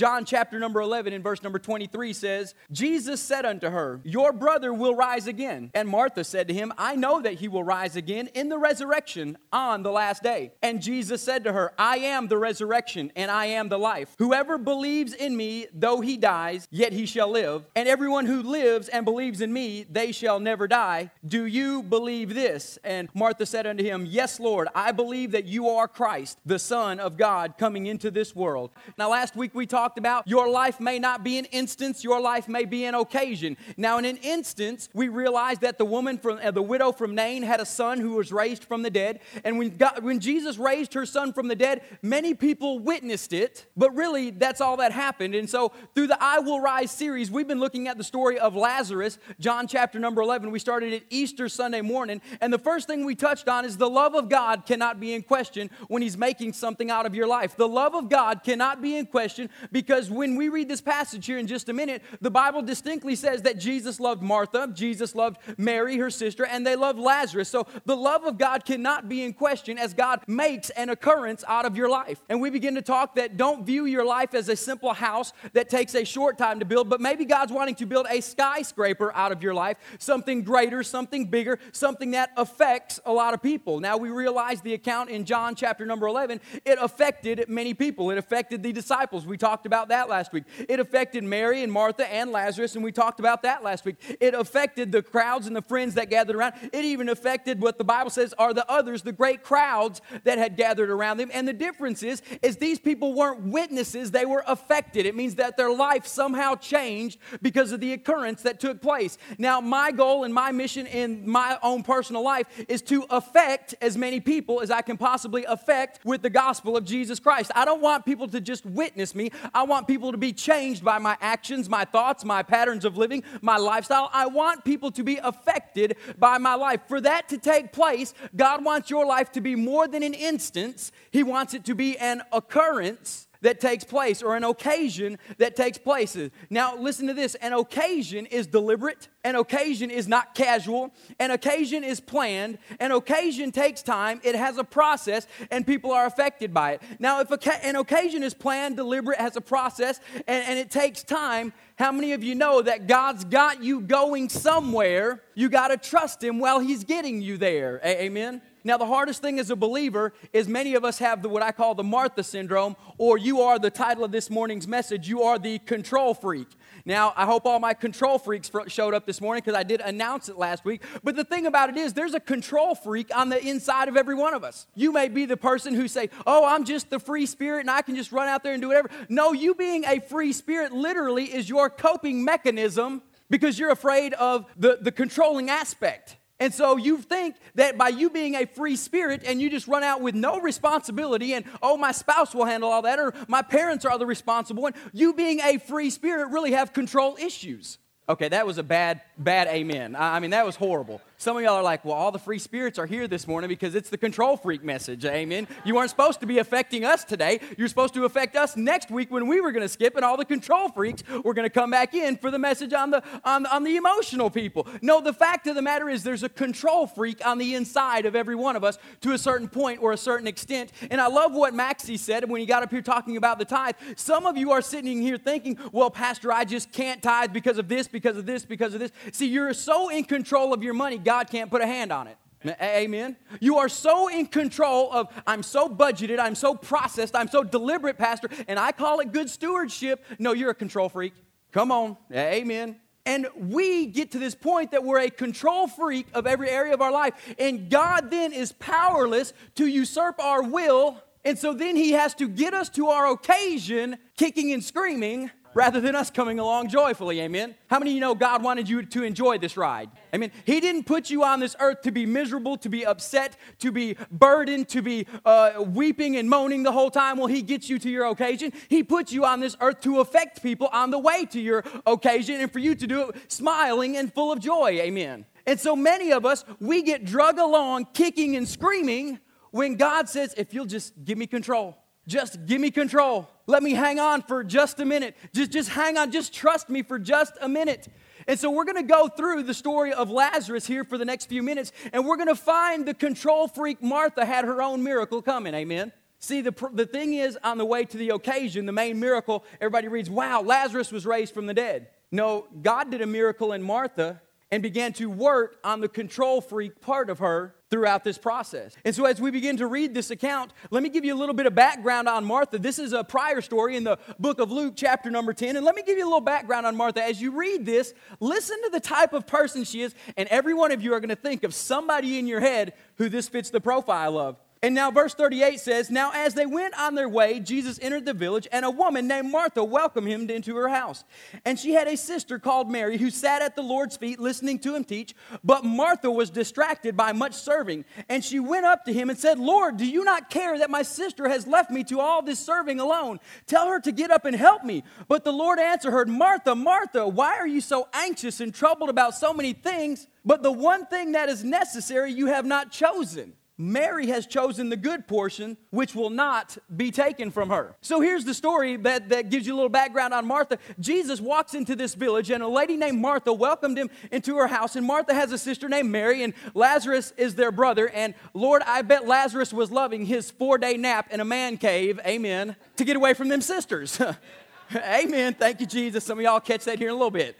John chapter number 11 in verse number 23 says, Jesus said unto her, Your brother will rise again. And Martha said to him, I know that he will rise again in the resurrection on the last day. And Jesus said to her, I am the resurrection and I am the life. Whoever believes in me, though he dies, yet he shall live. And everyone who lives and believes in me, they shall never die. Do you believe this? And Martha said unto him, Yes, Lord, I believe that you are Christ, the Son of God, coming into this world. Now, last week we talked about your life may not be an instance, your life may be an occasion. Now, in an instance, we realize that the woman from uh, the widow from Nain had a son who was raised from the dead. And when, God, when Jesus raised her son from the dead, many people witnessed it, but really that's all that happened. And so, through the I Will Rise series, we've been looking at the story of Lazarus, John chapter number 11. We started at Easter Sunday morning, and the first thing we touched on is the love of God cannot be in question when He's making something out of your life. The love of God cannot be in question because when we read this passage here in just a minute, the Bible distinctly says that Jesus loved Martha, Jesus loved Mary, her sister, and they loved Lazarus. So the love of God cannot be in question as God makes an occurrence out of your life. And we begin to talk that don't view your life as a simple house that takes a short time to build, but maybe God's wanting to build a skyscraper out of your life, something greater, something bigger, something that affects a lot of people. Now we realize the account in John chapter number 11, it affected many people. It affected the disciples. We talked about that last week. It affected Mary and Martha and Lazarus, and we talked about that last week. It affected the crowds and the friends that gathered around. It even affected what the Bible says are the others, the great crowds that had gathered around them. And the difference is, is these people weren't witnesses, they were affected. It means that their life somehow changed because of the occurrence that took place. Now, my goal and my mission in my own personal life is to affect as many people as I can possibly affect with the gospel of Jesus Christ. I don't want people to just witness me. I want people to be changed by my actions, my thoughts, my patterns of living, my lifestyle. I want people to be affected by my life. For that to take place, God wants your life to be more than an instance, He wants it to be an occurrence that takes place or an occasion that takes place. Now, listen to this an occasion is deliberate, an occasion is not casual, an occasion is planned, an occasion takes time, it has a process, and people are affected by it. Now, if an occasion is planned, deliberate, has a process, and, and it takes time, how many of you know that God's got you going somewhere? You got to trust Him while He's getting you there. A- amen? Now, the hardest thing as a believer is many of us have the, what I call the Martha syndrome, or you are the title of this morning's message, you are the control freak. Now, I hope all my control freaks showed up this morning because I did announce it last week. But the thing about it is, there's a control freak on the inside of every one of us. You may be the person who say, "Oh, I'm just the free spirit and I can just run out there and do whatever." No, you being a free spirit literally is your coping mechanism because you're afraid of the, the controlling aspect. And so you think that by you being a free spirit and you just run out with no responsibility and, oh, my spouse will handle all that or my parents are the responsible one, you being a free spirit really have control issues. Okay, that was a bad, bad amen. I mean, that was horrible. Some of y'all are like, well, all the free spirits are here this morning because it's the control freak message. Amen. You weren't supposed to be affecting us today. You're supposed to affect us next week when we were going to skip, and all the control freaks were going to come back in for the message on the, on, on the emotional people. No, the fact of the matter is there's a control freak on the inside of every one of us to a certain point or a certain extent. And I love what Maxie said when he got up here talking about the tithe. Some of you are sitting here thinking, well, Pastor, I just can't tithe because of this, because of this, because of this. See, you're so in control of your money. God can't put a hand on it. Amen. You are so in control of, I'm so budgeted, I'm so processed, I'm so deliberate, Pastor, and I call it good stewardship. No, you're a control freak. Come on. Amen. And we get to this point that we're a control freak of every area of our life. And God then is powerless to usurp our will. And so then He has to get us to our occasion, kicking and screaming, rather than us coming along joyfully. Amen. How many of you know God wanted you to enjoy this ride? Amen. He didn't put you on this earth to be miserable, to be upset, to be burdened, to be uh, weeping and moaning the whole time while He gets you to your occasion. He put you on this earth to affect people on the way to your occasion and for you to do it smiling and full of joy. Amen. And so many of us, we get drug along kicking and screaming when God says, if you'll just give me control. Just give me control. Let me hang on for just a minute. Just, just hang on. Just trust me for just a minute. And so we're going to go through the story of Lazarus here for the next few minutes, and we're going to find the control freak Martha had her own miracle coming. Amen. See, the, the thing is, on the way to the occasion, the main miracle, everybody reads, wow, Lazarus was raised from the dead. No, God did a miracle in Martha and began to work on the control freak part of her throughout this process. And so, as we begin to read this account, let me give you a little bit of background on Martha. This is a prior story in the book of Luke, chapter number 10. And let me give you a little background on Martha. As you read this, listen to the type of person she is, and every one of you are going to think of somebody in your head who this fits the profile of. And now, verse 38 says, Now as they went on their way, Jesus entered the village, and a woman named Martha welcomed him into her house. And she had a sister called Mary who sat at the Lord's feet listening to him teach. But Martha was distracted by much serving. And she went up to him and said, Lord, do you not care that my sister has left me to all this serving alone? Tell her to get up and help me. But the Lord answered her, Martha, Martha, why are you so anxious and troubled about so many things? But the one thing that is necessary you have not chosen. Mary has chosen the good portion, which will not be taken from her. So here's the story that, that gives you a little background on Martha. Jesus walks into this village, and a lady named Martha welcomed him into her house. And Martha has a sister named Mary, and Lazarus is their brother. And Lord, I bet Lazarus was loving his four day nap in a man cave, amen, to get away from them sisters. amen. Thank you, Jesus. Some of y'all catch that here in a little bit.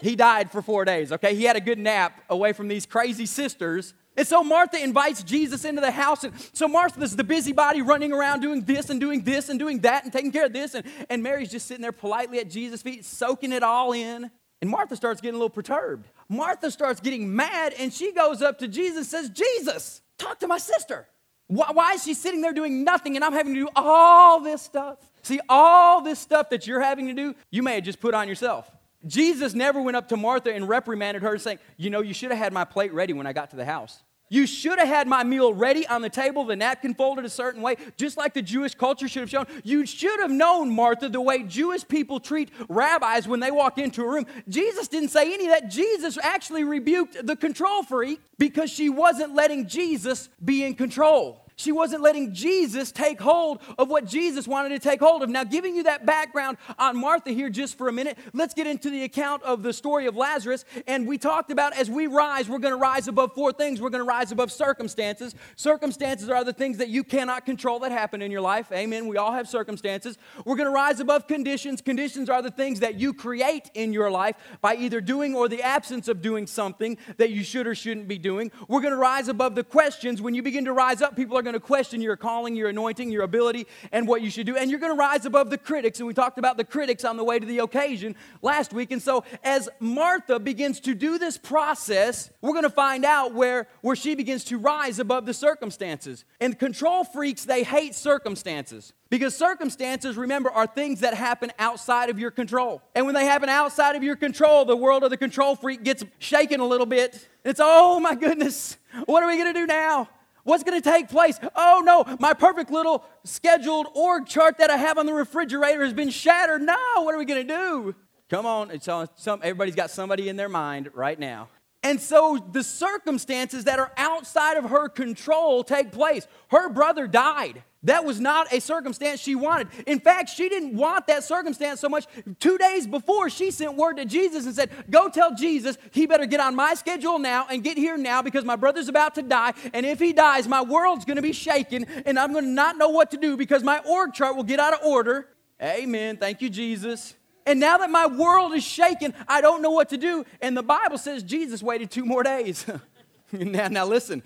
He died for four days, okay? He had a good nap away from these crazy sisters and so Martha invites Jesus into the house. And so Martha's the busybody running around doing this and doing this and doing that and taking care of this. And, and Mary's just sitting there politely at Jesus' feet, soaking it all in. And Martha starts getting a little perturbed. Martha starts getting mad and she goes up to Jesus and says, Jesus, talk to my sister. Why, why is she sitting there doing nothing and I'm having to do all this stuff? See, all this stuff that you're having to do, you may have just put on yourself. Jesus never went up to Martha and reprimanded her, saying, You know, you should have had my plate ready when I got to the house. You should have had my meal ready on the table, the napkin folded a certain way, just like the Jewish culture should have shown. You should have known, Martha, the way Jewish people treat rabbis when they walk into a room. Jesus didn't say any of that. Jesus actually rebuked the control freak because she wasn't letting Jesus be in control. She wasn't letting Jesus take hold of what Jesus wanted to take hold of. Now, giving you that background on Martha here just for a minute, let's get into the account of the story of Lazarus. And we talked about as we rise, we're going to rise above four things. We're going to rise above circumstances. Circumstances are the things that you cannot control that happen in your life. Amen. We all have circumstances. We're going to rise above conditions. Conditions are the things that you create in your life by either doing or the absence of doing something that you should or shouldn't be doing. We're going to rise above the questions. When you begin to rise up, people are going going to question your calling, your anointing, your ability, and what you should do. And you're going to rise above the critics. And we talked about the critics on the way to the occasion last week. And so as Martha begins to do this process, we're going to find out where, where she begins to rise above the circumstances. And control freaks, they hate circumstances. Because circumstances, remember, are things that happen outside of your control. And when they happen outside of your control, the world of the control freak gets shaken a little bit. It's, oh my goodness, what are we to do now? What's going to take place? Oh no, my perfect little scheduled org chart that I have on the refrigerator has been shattered. No, what are we going to do? Come on, it's on some, everybody's got somebody in their mind right now. And so the circumstances that are outside of her control take place. Her brother died. That was not a circumstance she wanted. In fact, she didn't want that circumstance so much. Two days before, she sent word to Jesus and said, Go tell Jesus he better get on my schedule now and get here now because my brother's about to die. And if he dies, my world's going to be shaken and I'm going to not know what to do because my org chart will get out of order. Amen. Thank you, Jesus. And now that my world is shaken, I don't know what to do. And the Bible says Jesus waited two more days. now, now, listen,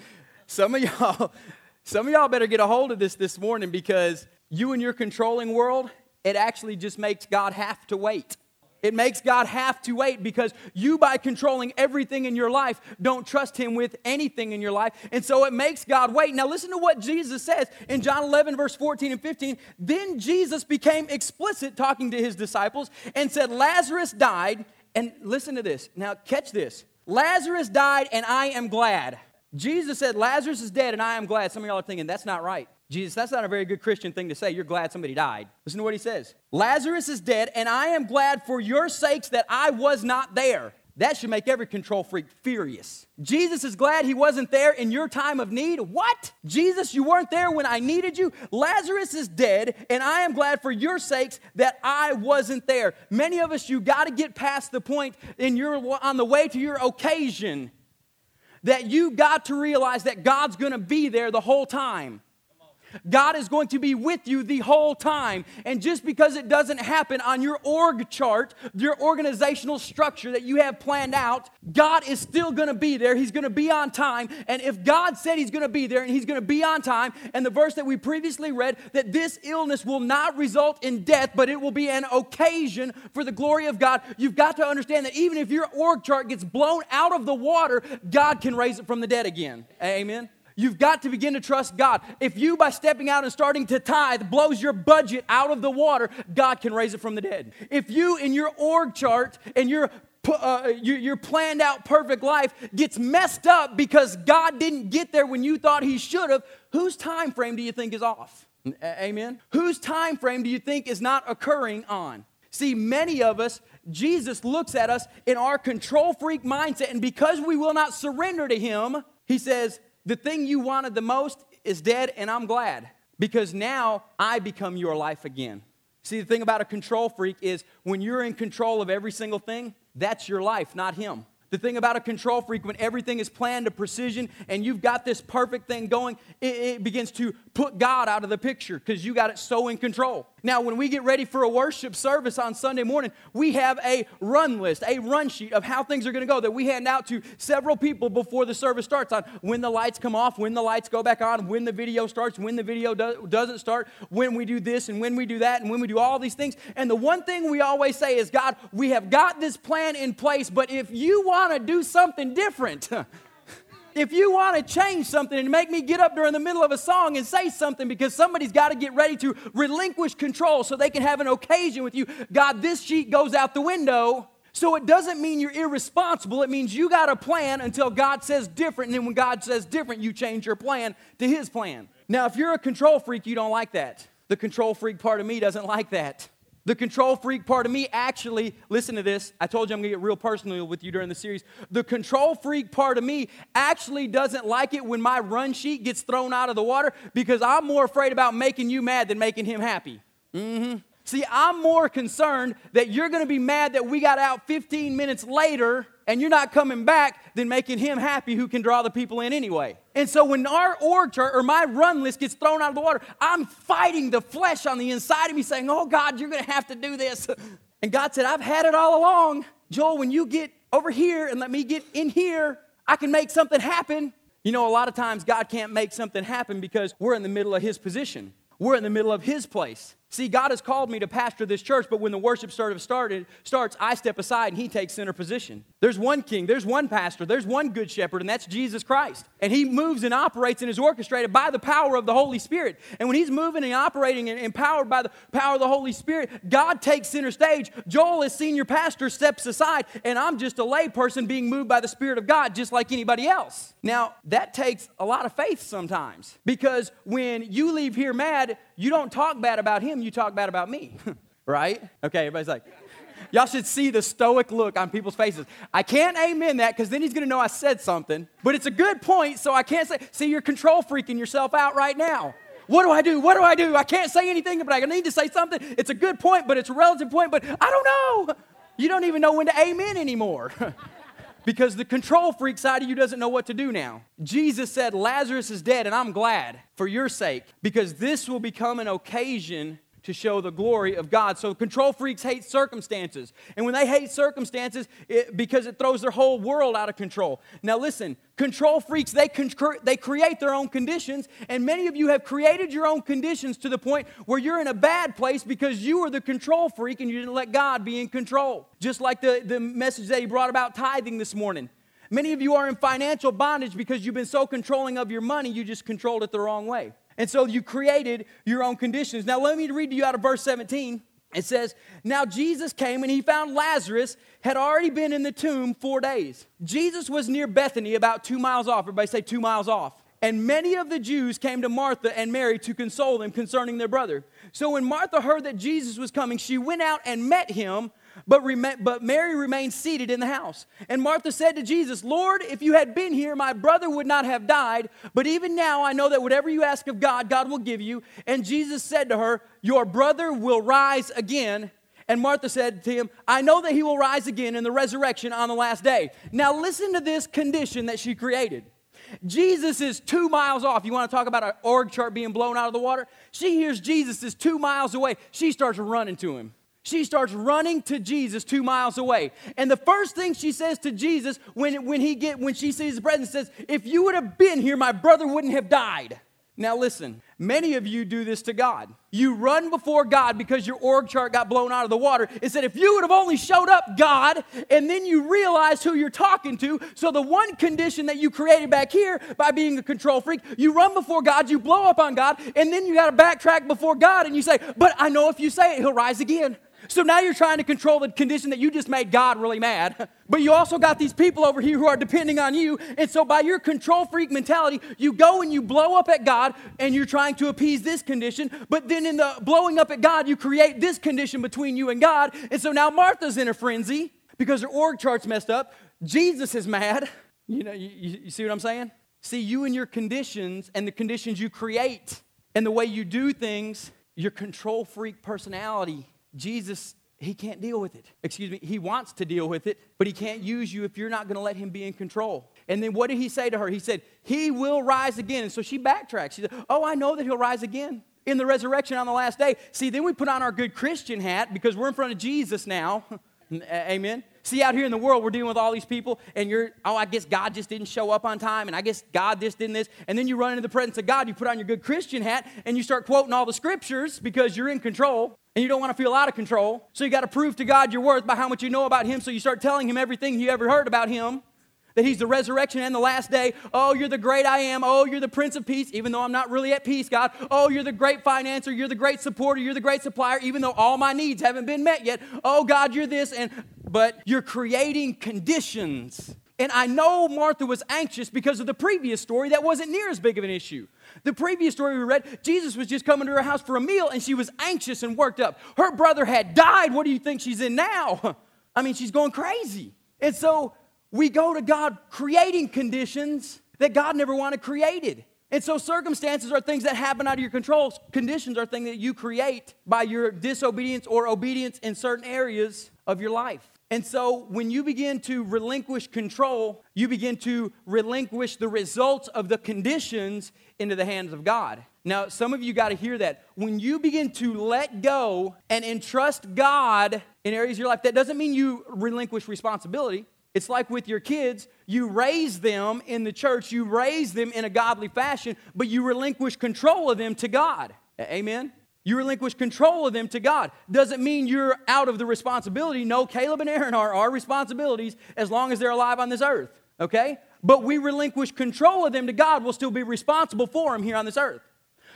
some of y'all, some of y'all better get a hold of this this morning because you and your controlling world, it actually just makes God have to wait. It makes God have to wait because you, by controlling everything in your life, don't trust Him with anything in your life. And so it makes God wait. Now, listen to what Jesus says in John 11, verse 14 and 15. Then Jesus became explicit talking to His disciples and said, Lazarus died. And listen to this. Now, catch this. Lazarus died, and I am glad. Jesus said, Lazarus is dead and I am glad. Some of y'all are thinking, that's not right. Jesus, that's not a very good Christian thing to say. You're glad somebody died. Listen to what he says Lazarus is dead, and I am glad for your sakes that I was not there. That should make every control freak furious. Jesus is glad he wasn't there in your time of need. What? Jesus, you weren't there when I needed you? Lazarus is dead, and I am glad for your sakes that I wasn't there. Many of us, you got to get past the point in your on the way to your occasion that you got to realize that God's going to be there the whole time. God is going to be with you the whole time. And just because it doesn't happen on your org chart, your organizational structure that you have planned out, God is still going to be there. He's going to be on time. And if God said He's going to be there and He's going to be on time, and the verse that we previously read, that this illness will not result in death, but it will be an occasion for the glory of God, you've got to understand that even if your org chart gets blown out of the water, God can raise it from the dead again. Amen. You've got to begin to trust God. If you, by stepping out and starting to tithe, blows your budget out of the water, God can raise it from the dead. If you, in your org chart and your uh, your, your planned out perfect life gets messed up because God didn't get there when you thought He should have, whose time frame do you think is off? Amen. Whose time frame do you think is not occurring on? See, many of us, Jesus looks at us in our control freak mindset, and because we will not surrender to Him, He says, The thing you wanted the most is dead, and I'm glad because now I become your life again. See, the thing about a control freak is when you're in control of every single thing, that's your life, not Him. The thing about a control freak, when everything is planned to precision and you've got this perfect thing going, it, it begins to put God out of the picture because you got it so in control. Now, when we get ready for a worship service on Sunday morning, we have a run list, a run sheet of how things are going to go that we hand out to several people before the service starts on when the lights come off, when the lights go back on, when the video starts, when the video do- doesn't start, when we do this and when we do that, and when we do all these things. And the one thing we always say is, God, we have got this plan in place, but if you want to do something different, if you want to change something and make me get up during the middle of a song and say something because somebody's got to get ready to relinquish control so they can have an occasion with you, God, this sheet goes out the window. So it doesn't mean you're irresponsible. It means you got a plan until God says different. And then when God says different, you change your plan to His plan. Now, if you're a control freak, you don't like that. The control freak part of me doesn't like that. The control freak part of me actually, listen to this. I told you I'm gonna get real personal with you during the series. The control freak part of me actually doesn't like it when my run sheet gets thrown out of the water because I'm more afraid about making you mad than making him happy. Mm-hmm. See, I'm more concerned that you're gonna be mad that we got out 15 minutes later and you're not coming back than making him happy who can draw the people in anyway. And so when our org chart or my run list gets thrown out of the water, I'm fighting the flesh on the inside of me saying, Oh God, you're gonna have to do this. And God said, I've had it all along. Joel, when you get over here and let me get in here, I can make something happen. You know, a lot of times God can't make something happen because we're in the middle of his position. We're in the middle of his place. See, God has called me to pastor this church, but when the worship started, started, starts, I step aside and He takes center position. There's one king, there's one pastor, there's one good shepherd, and that's Jesus Christ. And He moves and operates and is orchestrated by the power of the Holy Spirit. And when He's moving and operating and empowered by the power of the Holy Spirit, God takes center stage. Joel, as senior pastor, steps aside, and I'm just a lay person being moved by the Spirit of God, just like anybody else. Now, that takes a lot of faith sometimes because when you leave here mad, you don't talk bad about him, you talk bad about me, right? Okay, everybody's like, y'all should see the stoic look on people's faces. I can't amen that because then he's gonna know I said something, but it's a good point, so I can't say, see, you're control freaking yourself out right now. What do I do? What do I do? I can't say anything, but I need to say something. It's a good point, but it's a relative point, but I don't know. You don't even know when to amen anymore. because the control freak side of you doesn't know what to do now. Jesus said, Lazarus is dead, and I'm glad for your sake, because this will become an occasion to show the glory of God. So control freaks hate circumstances. And when they hate circumstances, it, because it throws their whole world out of control. Now listen, control freaks, they, con- they create their own conditions. And many of you have created your own conditions to the point where you're in a bad place because you were the control freak and you didn't let God be in control. Just like the, the message that he brought about tithing this morning. Many of you are in financial bondage because you've been so controlling of your money, you just controlled it the wrong way. And so you created your own conditions. Now, let me read to you out of verse 17. It says, Now Jesus came and he found Lazarus had already been in the tomb four days. Jesus was near Bethany, about two miles off. Everybody say two miles off. And many of the Jews came to Martha and Mary to console them concerning their brother. So when Martha heard that Jesus was coming, she went out and met him but, rem- but Mary remained seated in the house. And Martha said to Jesus, Lord, if you had been here, my brother would not have died. But even now I know that whatever you ask of God, God will give you. And Jesus said to her, Your brother will rise again. And Martha said to him, I know that he will rise again in the resurrection on the last day. Now listen to this condition that she created. Jesus is two miles off. You want to talk about an org chart being blown out of the water? She hears Jesus is two miles away. She starts running to him. She starts running to Jesus two miles away. And the first thing she says to Jesus when, when, he get, when she sees the presence says, If you would have been here, my brother wouldn't have died. Now, listen, many of you do this to God. You run before God because your org chart got blown out of the water. It said, if you would have only showed up, God, and then you realize who you're talking to. So, the one condition that you created back here by being a control freak, you run before God, you blow up on God, and then you got to backtrack before God and you say, But I know if you say it, he'll rise again. So now you're trying to control the condition that you just made God really mad. But you also got these people over here who are depending on you. And so by your control freak mentality, you go and you blow up at God and you're trying to appease this condition. But then in the blowing up at God, you create this condition between you and God. And so now Martha's in a frenzy because her org chart's messed up. Jesus is mad. You know, you, you see what I'm saying? See, you and your conditions and the conditions you create and the way you do things, your control freak personality Jesus, he can't deal with it. Excuse me, he wants to deal with it, but he can't use you if you're not going to let him be in control. And then what did he say to her? He said, He will rise again. And so she backtracks. She said, Oh, I know that he'll rise again in the resurrection on the last day. See, then we put on our good Christian hat because we're in front of Jesus now. Amen. See, out here in the world, we're dealing with all these people, and you're, oh, I guess God just didn't show up on time, and I guess God this didn't this. And then you run into the presence of God, you put on your good Christian hat, and you start quoting all the scriptures because you're in control and you don't want to feel out of control. So you got to prove to God your worth by how much you know about Him. So you start telling Him everything you ever heard about Him that He's the resurrection and the last day. Oh, you're the great I am. Oh, you're the Prince of Peace, even though I'm not really at peace, God. Oh, you're the great financer. You're the great supporter. You're the great supplier, even though all my needs haven't been met yet. Oh, God, you're this. And but you're creating conditions. And I know Martha was anxious because of the previous story that wasn't near as big of an issue. The previous story we read, Jesus was just coming to her house for a meal and she was anxious and worked up. Her brother had died. What do you think she's in now? I mean, she's going crazy. And so we go to God creating conditions that God never wanted created. And so circumstances are things that happen out of your control. Conditions are things that you create by your disobedience or obedience in certain areas of your life. And so when you begin to relinquish control, you begin to relinquish the results of the conditions into the hands of God. Now, some of you got to hear that. When you begin to let go and entrust God in areas of your life, that doesn't mean you relinquish responsibility. It's like with your kids, you raise them in the church, you raise them in a godly fashion, but you relinquish control of them to God. Amen? You relinquish control of them to God. Doesn't mean you're out of the responsibility. No, Caleb and Aaron are our responsibilities as long as they're alive on this earth, okay? But we relinquish control of them to God. We'll still be responsible for them here on this earth.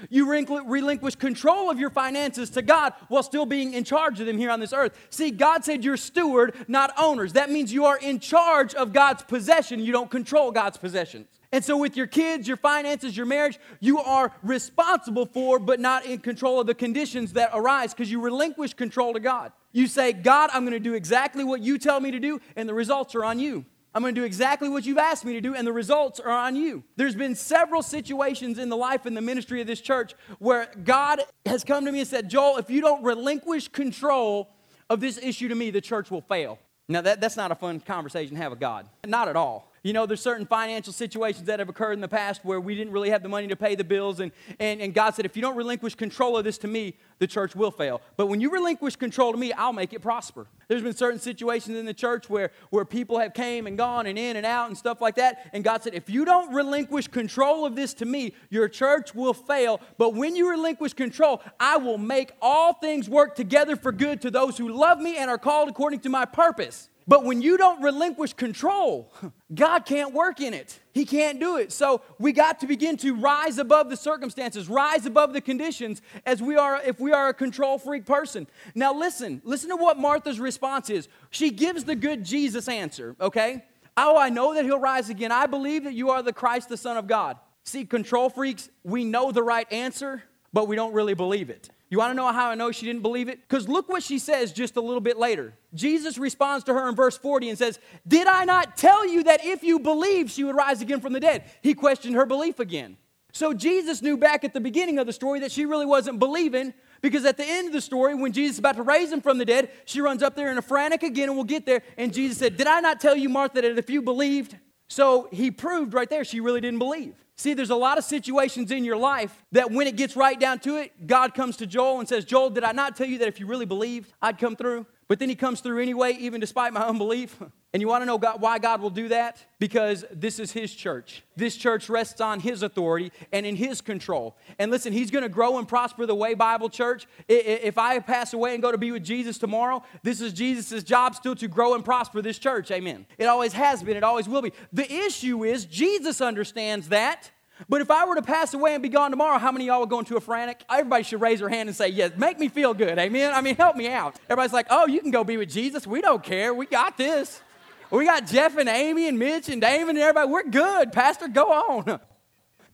You relinquish control of your finances to God while still being in charge of them here on this earth. See, God said you're steward, not owners. That means you are in charge of God's possession. You don't control God's possessions. And so, with your kids, your finances, your marriage, you are responsible for, but not in control of the conditions that arise because you relinquish control to God. You say, God, I'm going to do exactly what you tell me to do, and the results are on you. I'm going to do exactly what you've asked me to do, and the results are on you. There's been several situations in the life and the ministry of this church where God has come to me and said, Joel, if you don't relinquish control of this issue to me, the church will fail. Now, that, that's not a fun conversation to have with God. Not at all. You know, there's certain financial situations that have occurred in the past where we didn't really have the money to pay the bills, and, and, and God said, if you don't relinquish control of this to me, the church will fail. But when you relinquish control to me, I'll make it prosper. There's been certain situations in the church where, where people have came and gone and in and out and stuff like that, and God said, if you don't relinquish control of this to me, your church will fail. But when you relinquish control, I will make all things work together for good to those who love me and are called according to my purpose. But when you don't relinquish control, God can't work in it. He can't do it. So we got to begin to rise above the circumstances, rise above the conditions as we are if we are a control freak person. Now listen, listen to what Martha's response is. She gives the good Jesus answer, okay? Oh, I know that he'll rise again. I believe that you are the Christ, the Son of God. See, control freaks, we know the right answer, but we don't really believe it. You want to know how I know she didn't believe it? Because look what she says just a little bit later. Jesus responds to her in verse 40 and says, Did I not tell you that if you believe, she would rise again from the dead? He questioned her belief again. So Jesus knew back at the beginning of the story that she really wasn't believing because at the end of the story, when Jesus is about to raise him from the dead, she runs up there in a frantic again and we'll get there. And Jesus said, Did I not tell you, Martha, that if you believed, So he proved right there she really didn't believe. See, there's a lot of situations in your life that when it gets right down to it, God comes to Joel and says, Joel, did I not tell you that if you really believed, I'd come through? But then he comes through anyway, even despite my unbelief. And you want to know God, why God will do that? Because this is His church. This church rests on His authority and in His control. And listen, He's going to grow and prosper the way Bible Church. If I pass away and go to be with Jesus tomorrow, this is Jesus' job still to grow and prosper this church. Amen. It always has been, it always will be. The issue is Jesus understands that. But if I were to pass away and be gone tomorrow, how many y'all would go into a frantic? Everybody should raise their hand and say, Yes, make me feel good. Amen. I mean, help me out. Everybody's like, Oh, you can go be with Jesus. We don't care. We got this. We got Jeff and Amy and Mitch and David and everybody. We're good. Pastor, go on.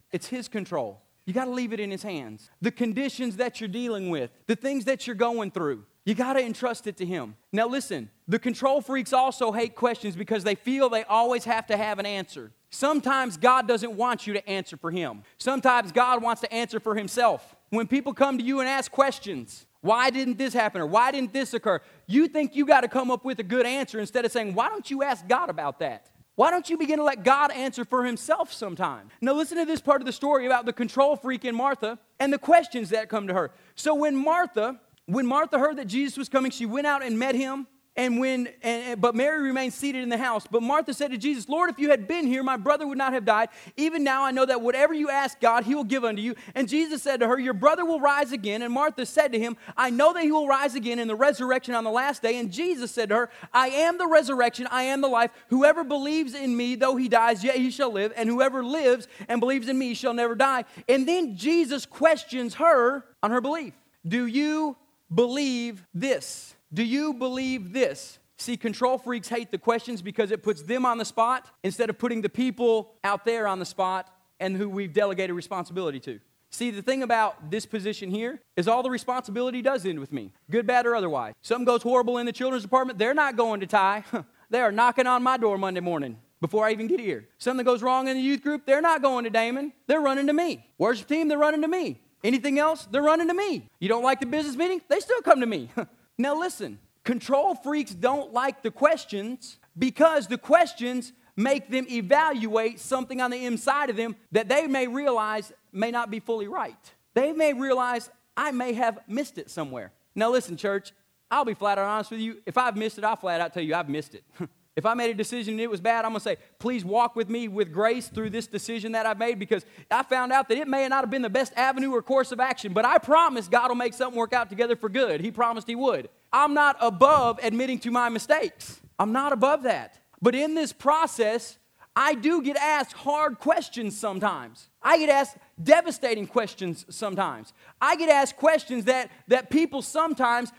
It's his control. You got to leave it in his hands. The conditions that you're dealing with, the things that you're going through, you got to entrust it to him. Now, listen, the control freaks also hate questions because they feel they always have to have an answer. Sometimes God doesn't want you to answer for Him. Sometimes God wants to answer for Himself. When people come to you and ask questions, why didn't this happen or why didn't this occur? You think you got to come up with a good answer instead of saying, why don't you ask God about that? Why don't you begin to let God answer for Himself sometime? Now, listen to this part of the story about the control freak in Martha and the questions that come to her. So, when Martha, when Martha heard that Jesus was coming, she went out and met him and when, and, but Mary remained seated in the house. But Martha said to Jesus, Lord, if you had been here, my brother would not have died. Even now I know that whatever you ask God, he will give unto you. And Jesus said to her, Your brother will rise again. And Martha said to him, I know that he will rise again in the resurrection on the last day. And Jesus said to her, I am the resurrection, I am the life. Whoever believes in me, though he dies, yet he shall live. And whoever lives and believes in me shall never die. And then Jesus questions her on her belief. Do you believe this? Do you believe this? See, control freaks hate the questions because it puts them on the spot instead of putting the people out there on the spot and who we've delegated responsibility to. See, the thing about this position here is all the responsibility does end with me, good, bad, or otherwise. Something goes horrible in the children's department, they're not going to Ty. they are knocking on my door Monday morning before I even get here. Something goes wrong in the youth group, they're not going to Damon, they're running to me. Worship team, they're running to me. Anything else, they're running to me. You don't like the business meeting, they still come to me. Now, listen, control freaks don't like the questions because the questions make them evaluate something on the inside of them that they may realize may not be fully right. They may realize I may have missed it somewhere. Now, listen, church, I'll be flat out honest with you. If I've missed it, I'll flat out tell you I've missed it. If I made a decision and it was bad, I'm going to say, please walk with me with grace through this decision that I've made because I found out that it may not have been the best avenue or course of action, but I promise God will make something work out together for good. He promised He would. I'm not above admitting to my mistakes, I'm not above that. But in this process, I do get asked hard questions sometimes. I get asked devastating questions sometimes. I get asked questions that, that people sometimes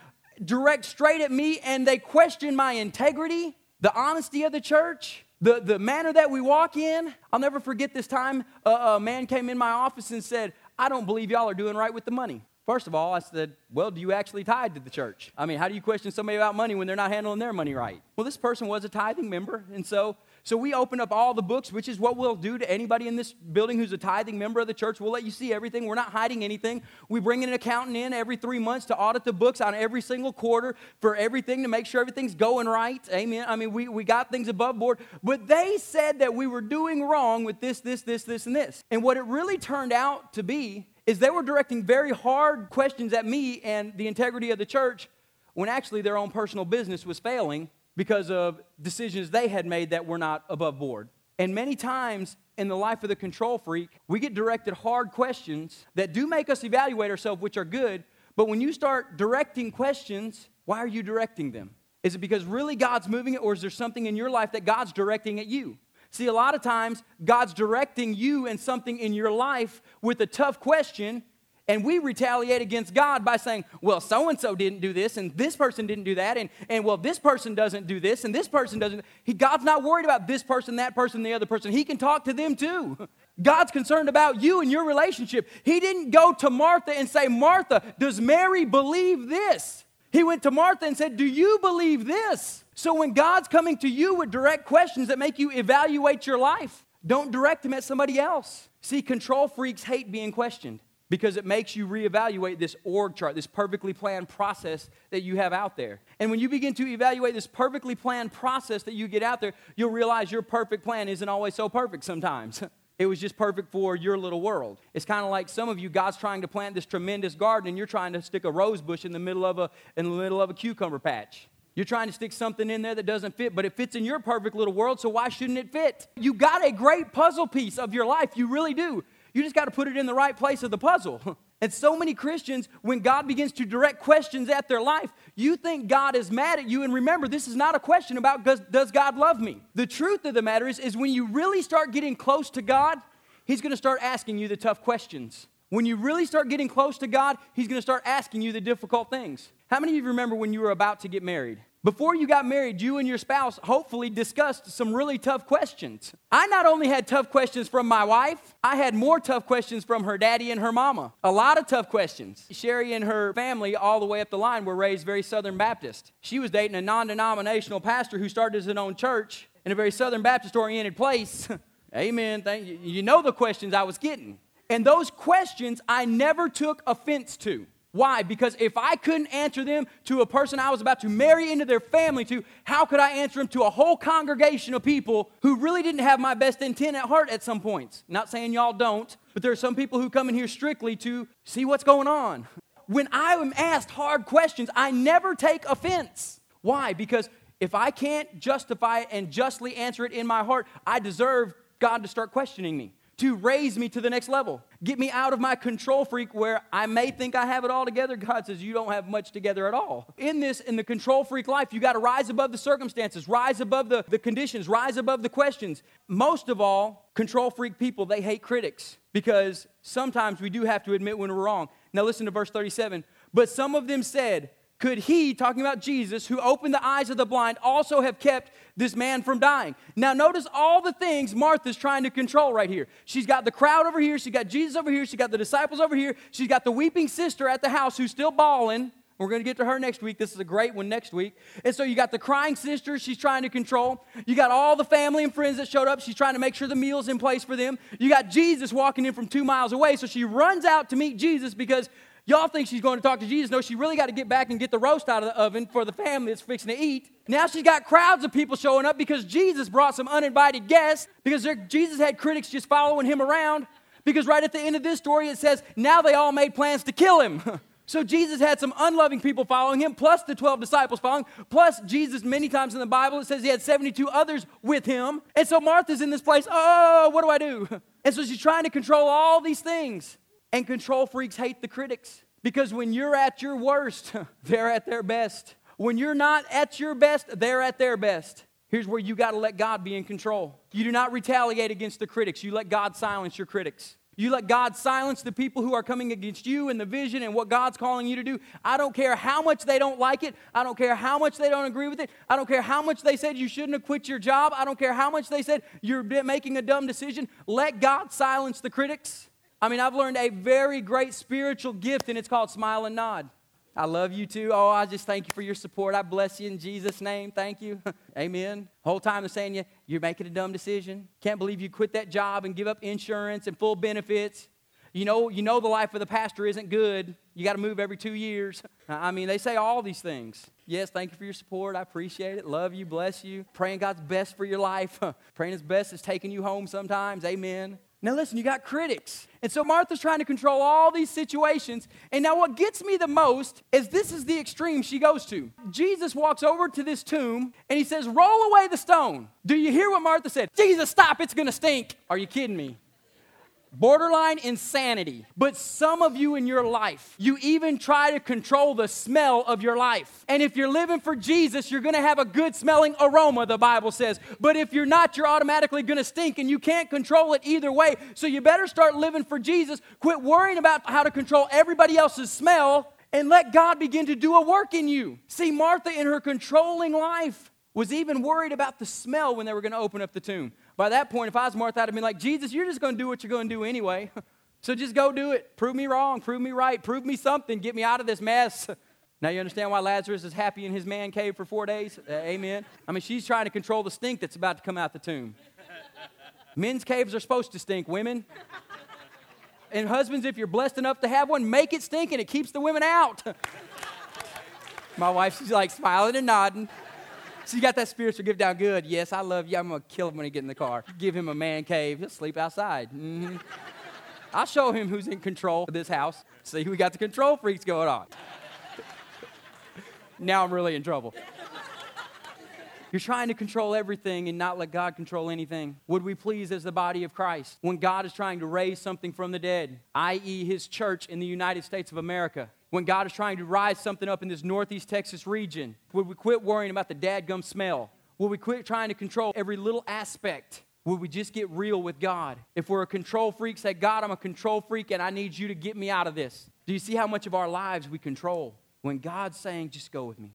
direct straight at me and they question my integrity the honesty of the church, the, the manner that we walk in. I'll never forget this time a, a man came in my office and said, I don't believe y'all are doing right with the money. First of all, I said, Well, do you actually tithe to the church? I mean, how do you question somebody about money when they're not handling their money right? Well, this person was a tithing member, and so so we open up all the books, which is what we'll do to anybody in this building who's a tithing member of the church. We'll let you see everything. We're not hiding anything. We bring an accountant in every three months to audit the books on every single quarter for everything to make sure everything's going right. Amen. I mean, we, we got things above board. But they said that we were doing wrong with this, this, this, this, and this. And what it really turned out to be is they were directing very hard questions at me and the integrity of the church when actually their own personal business was failing because of decisions they had made that were not above board. And many times in the life of the control freak, we get directed hard questions that do make us evaluate ourselves, which are good. But when you start directing questions, why are you directing them? Is it because really God's moving it, or is there something in your life that God's directing at you? See, a lot of times God's directing you and something in your life with a tough question, and we retaliate against God by saying, well, so and so didn't do this, and this person didn't do that, and, and well, this person doesn't do this, and this person doesn't. He, God's not worried about this person, that person, the other person. He can talk to them too. God's concerned about you and your relationship. He didn't go to Martha and say, Martha, does Mary believe this? He went to Martha and said, Do you believe this? So when God's coming to you with direct questions that make you evaluate your life, don't direct them at somebody else. See, control freaks hate being questioned. Because it makes you reevaluate this org chart, this perfectly planned process that you have out there. And when you begin to evaluate this perfectly planned process that you get out there, you'll realize your perfect plan isn't always so perfect sometimes. It was just perfect for your little world. It's kind of like some of you, God's trying to plant this tremendous garden, and you're trying to stick a rose bush in the middle of a, in the middle of a cucumber patch. You're trying to stick something in there that doesn't fit, but it fits in your perfect little world, so why shouldn't it fit? You got a great puzzle piece of your life. You really do. You just got to put it in the right place of the puzzle. And so many Christians, when God begins to direct questions at their life, you think God is mad at you. And remember, this is not a question about does, God love me? The truth of the matter is, is when you really start getting close to God, He's going to start asking you the tough questions. When you really start getting close to God, He's going to start asking you the difficult things. How many of you remember when you were about to get married? Before you got married, you and your spouse hopefully discussed some really tough questions. I not only had tough questions from my wife, I had more tough questions from her daddy and her mama. A lot of tough questions. Sherry and her family, all the way up the line, were raised very Southern Baptist. She was dating a non denominational pastor who started his own church in a very Southern Baptist oriented place. Amen. Thank you. You know the questions I was getting. And those questions I never took offense to. Why? Because if I couldn't answer them to a person I was about to marry into their family to, how could I answer them to a whole congregation of people who really didn't have my best intent at heart at some points? Not saying y'all don't, but there are some people who come in here strictly to see what's going on. When I am asked hard questions, I never take offense. Why? Because if I can't justify it and justly answer it in my heart, I deserve God to start questioning me to raise me to the next level. Get me out of my control freak where I may think I have it all together. God says, You don't have much together at all. In this, in the control freak life, you got to rise above the circumstances, rise above the, the conditions, rise above the questions. Most of all, control freak people, they hate critics because sometimes we do have to admit when we're wrong. Now, listen to verse 37. But some of them said, could he, talking about Jesus, who opened the eyes of the blind, also have kept this man from dying? Now, notice all the things Martha's trying to control right here. She's got the crowd over here, she's got Jesus over here, she's got the disciples over here, she's got the weeping sister at the house who's still bawling. We're going to get to her next week. This is a great one next week. And so you got the crying sister she's trying to control. You got all the family and friends that showed up. She's trying to make sure the meal's in place for them. You got Jesus walking in from two miles away. So she runs out to meet Jesus because Y'all think she's going to talk to Jesus. No, she really got to get back and get the roast out of the oven for the family that's fixing to eat. Now she's got crowds of people showing up because Jesus brought some uninvited guests, because Jesus had critics just following him around. Because right at the end of this story, it says, now they all made plans to kill him. So Jesus had some unloving people following him, plus the 12 disciples following, plus Jesus, many times in the Bible, it says he had 72 others with him. And so Martha's in this place, oh, what do I do? And so she's trying to control all these things. And control freaks hate the critics because when you're at your worst, they're at their best. When you're not at your best, they're at their best. Here's where you got to let God be in control. You do not retaliate against the critics, you let God silence your critics. You let God silence the people who are coming against you and the vision and what God's calling you to do. I don't care how much they don't like it. I don't care how much they don't agree with it. I don't care how much they said you shouldn't have quit your job. I don't care how much they said you're making a dumb decision. Let God silence the critics. I mean, I've learned a very great spiritual gift, and it's called smile and nod. I love you too. Oh, I just thank you for your support. I bless you in Jesus' name. Thank you. Amen. Whole time they're saying you, you're making a dumb decision. Can't believe you quit that job and give up insurance and full benefits. You know, you know the life of the pastor isn't good. You got to move every two years. I mean, they say all these things. Yes, thank you for your support. I appreciate it. Love you, bless you. Praying God's best for your life. Praying His best is taking you home sometimes. Amen. Now, listen, you got critics. And so Martha's trying to control all these situations. And now, what gets me the most is this is the extreme she goes to. Jesus walks over to this tomb and he says, Roll away the stone. Do you hear what Martha said? Jesus, stop, it's gonna stink. Are you kidding me? Borderline insanity. But some of you in your life, you even try to control the smell of your life. And if you're living for Jesus, you're gonna have a good smelling aroma, the Bible says. But if you're not, you're automatically gonna stink and you can't control it either way. So you better start living for Jesus. Quit worrying about how to control everybody else's smell and let God begin to do a work in you. See, Martha, in her controlling life, was even worried about the smell when they were to open up the tomb. By that point, if I was Martha, I'd have been like, Jesus, you're just going to do what you're going to do anyway. so just go do it. Prove me wrong. Prove me right. Prove me something. Get me out of this mess. now you understand why Lazarus is happy in his man cave for four days? Uh, amen. I mean, she's trying to control the stink that's about to come out the tomb. Men's caves are supposed to stink, women. And husbands, if you're blessed enough to have one, make it stink and It keeps the women out. My wife, she's like smiling and nodding. She got that spiritual gift down good. Yes, I love you. I'm going to kill him when he get in the car. Give him a man cave. He'll sleep outside. Mm-hmm. I'll show him who's in control of this house. See, we got the control freaks going on. now I'm really in trouble. You're trying to control everything and not let God control anything. Would we please, as the body of Christ, when God is trying to raise something from the dead, i.e., His church in the United States of America, when God is trying to rise something up in this Northeast Texas region, would we quit worrying about the dadgum smell? Would we quit trying to control every little aspect? Would we just get real with God? If we're a control freak, say, God, I'm a control freak and I need you to get me out of this. Do you see how much of our lives we control? When God's saying, just go with me.